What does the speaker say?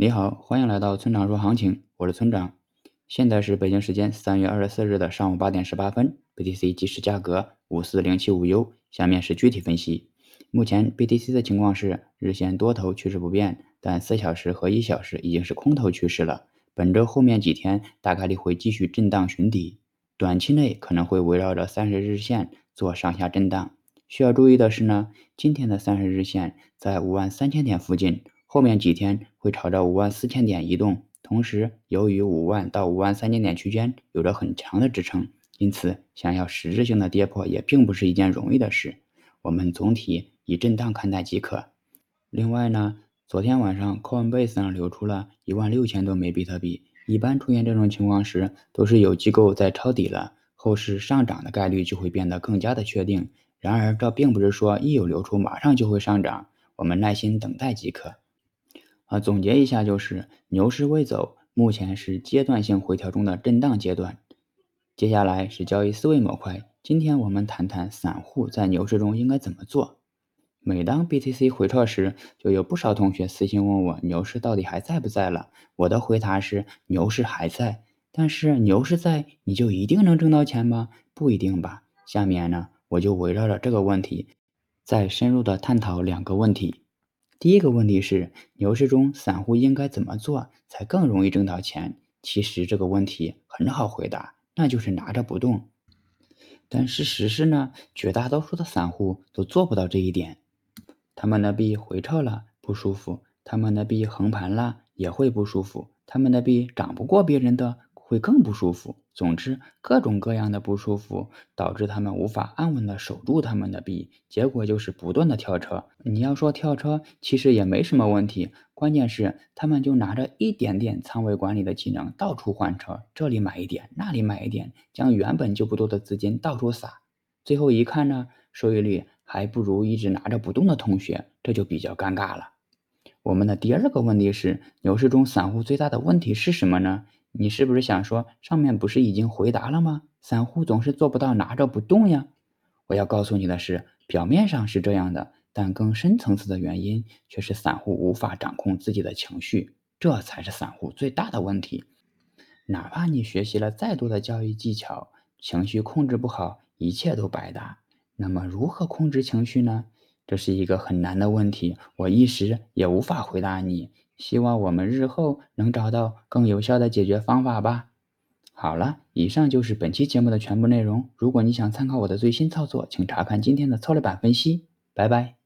你好，欢迎来到村长说行情，我是村长。现在是北京时间三月二十四日的上午八点十八分，BTC 即时价格五四零七五 U。下面是具体分析。目前 BTC 的情况是日线多头趋势不变，但四小时和一小时已经是空头趋势了。本周后面几天大概率会继续震荡寻底，短期内可能会围绕着三十日线做上下震荡。需要注意的是呢，今天的三十日线在五万三千点附近。后面几天会朝着五万四千点移动，同时由于五万到五万三千点区间有着很强的支撑，因此想要实质性的跌破也并不是一件容易的事。我们总体以震荡看待即可。另外呢，昨天晚上 Coinbase 上流出了一万六千多枚比特币，一般出现这种情况时，都是有机构在抄底了，后市上涨的概率就会变得更加的确定。然而这并不是说一有流出马上就会上涨，我们耐心等待即可。啊，总结一下就是牛市未走，目前是阶段性回调中的震荡阶段。接下来是交易思维模块，今天我们谈谈散户在牛市中应该怎么做。每当 BTC 回撤时，就有不少同学私信问我牛市到底还在不在了。我的回答是牛市还在，但是牛市在你就一定能挣到钱吗？不一定吧。下面呢，我就围绕着这个问题，再深入的探讨两个问题。第一个问题是，牛市中散户应该怎么做才更容易挣到钱？其实这个问题很好回答，那就是拿着不动。但事实是呢，绝大多数的散户都做不到这一点。他们的币回撤了不舒服，他们的币横盘了也会不舒服，他们的币涨不过别人的会更不舒服。总之，各种各样的不舒服导致他们无法安稳的守住他们的币，结果就是不断的跳车。你要说跳车，其实也没什么问题，关键是他们就拿着一点点仓位管理的技能到处换车，这里买一点，那里买一点，将原本就不多的资金到处撒，最后一看呢，收益率还不如一直拿着不动的同学，这就比较尴尬了。我们的第二个问题是，牛市中散户最大的问题是什么呢？你是不是想说，上面不是已经回答了吗？散户总是做不到拿着不动呀。我要告诉你的是，表面上是这样的，但更深层次的原因却是散户无法掌控自己的情绪，这才是散户最大的问题。哪怕你学习了再多的交易技巧，情绪控制不好，一切都白搭。那么，如何控制情绪呢？这是一个很难的问题，我一时也无法回答你。希望我们日后能找到更有效的解决方法吧。好了，以上就是本期节目的全部内容。如果你想参考我的最新操作，请查看今天的策略版分析。拜拜。